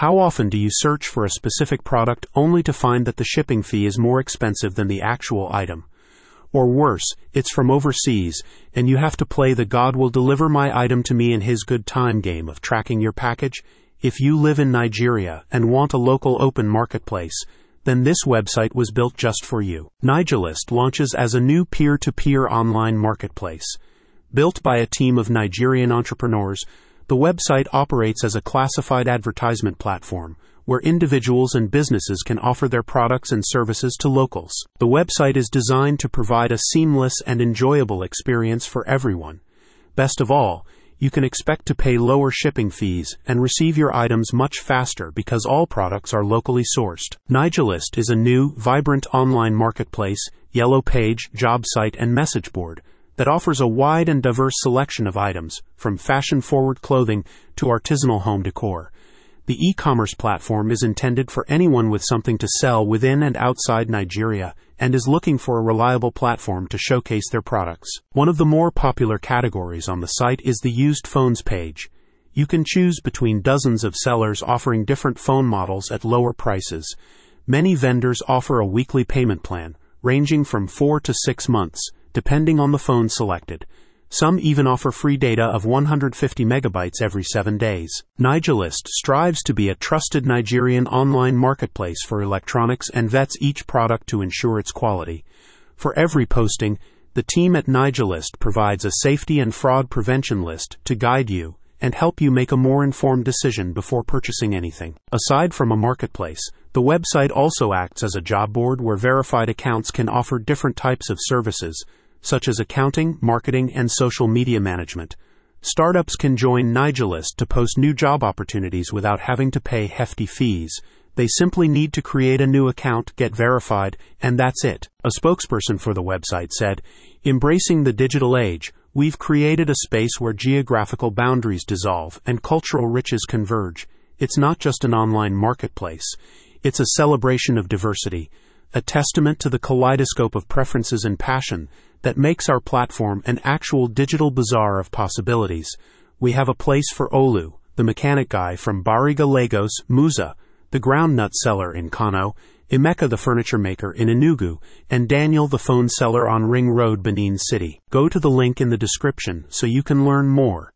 How often do you search for a specific product only to find that the shipping fee is more expensive than the actual item? Or worse, it's from overseas, and you have to play the God will deliver my item to me in his good time game of tracking your package? If you live in Nigeria and want a local open marketplace, then this website was built just for you. NaijaList launches as a new peer to peer online marketplace. Built by a team of Nigerian entrepreneurs, the website operates as a classified advertisement platform where individuals and businesses can offer their products and services to locals. The website is designed to provide a seamless and enjoyable experience for everyone. Best of all, you can expect to pay lower shipping fees and receive your items much faster because all products are locally sourced. NaijaList is a new, vibrant online marketplace, yellow page, job site, and message board that offers a wide and diverse selection of items, from fashion forward clothing to artisanal home decor. The e commerce platform is intended for anyone with something to sell within and outside Nigeria and is looking for a reliable platform to showcase their products. One of the more popular categories on the site is the used phones page. You can choose between dozens of sellers offering different phone models at lower prices. Many vendors offer a weekly payment plan, ranging from four to six months depending on the phone selected. Some even offer free data of 150 megabytes every seven days. NaijaList strives to be a trusted Nigerian online marketplace for electronics and vets each product to ensure its quality. For every posting, the team at NaijaList provides a safety and fraud prevention list to guide you and help you make a more informed decision before purchasing anything. Aside from a marketplace, the website also acts as a job board where verified accounts can offer different types of services, such as accounting, marketing, and social media management. Startups can join NaijaList to post new job opportunities without having to pay hefty fees. They simply need to create a new account, get verified, and that's it. A spokesperson for the website said, Embracing the digital age, we've created a space where geographical boundaries dissolve and cultural riches converge. It's not just an online marketplace, it's a celebration of diversity, a testament to the kaleidoscope of preferences and passion that makes our platform an actual digital bazaar of possibilities. We have a place for Olu, the mechanic guy from Bariga, Lagos, Musa, the groundnut seller in Kano, Emeka the furniture maker in Enugu, and Daniel the phone seller on Ring Road, Benin City. Go to the link in the description so you can learn more.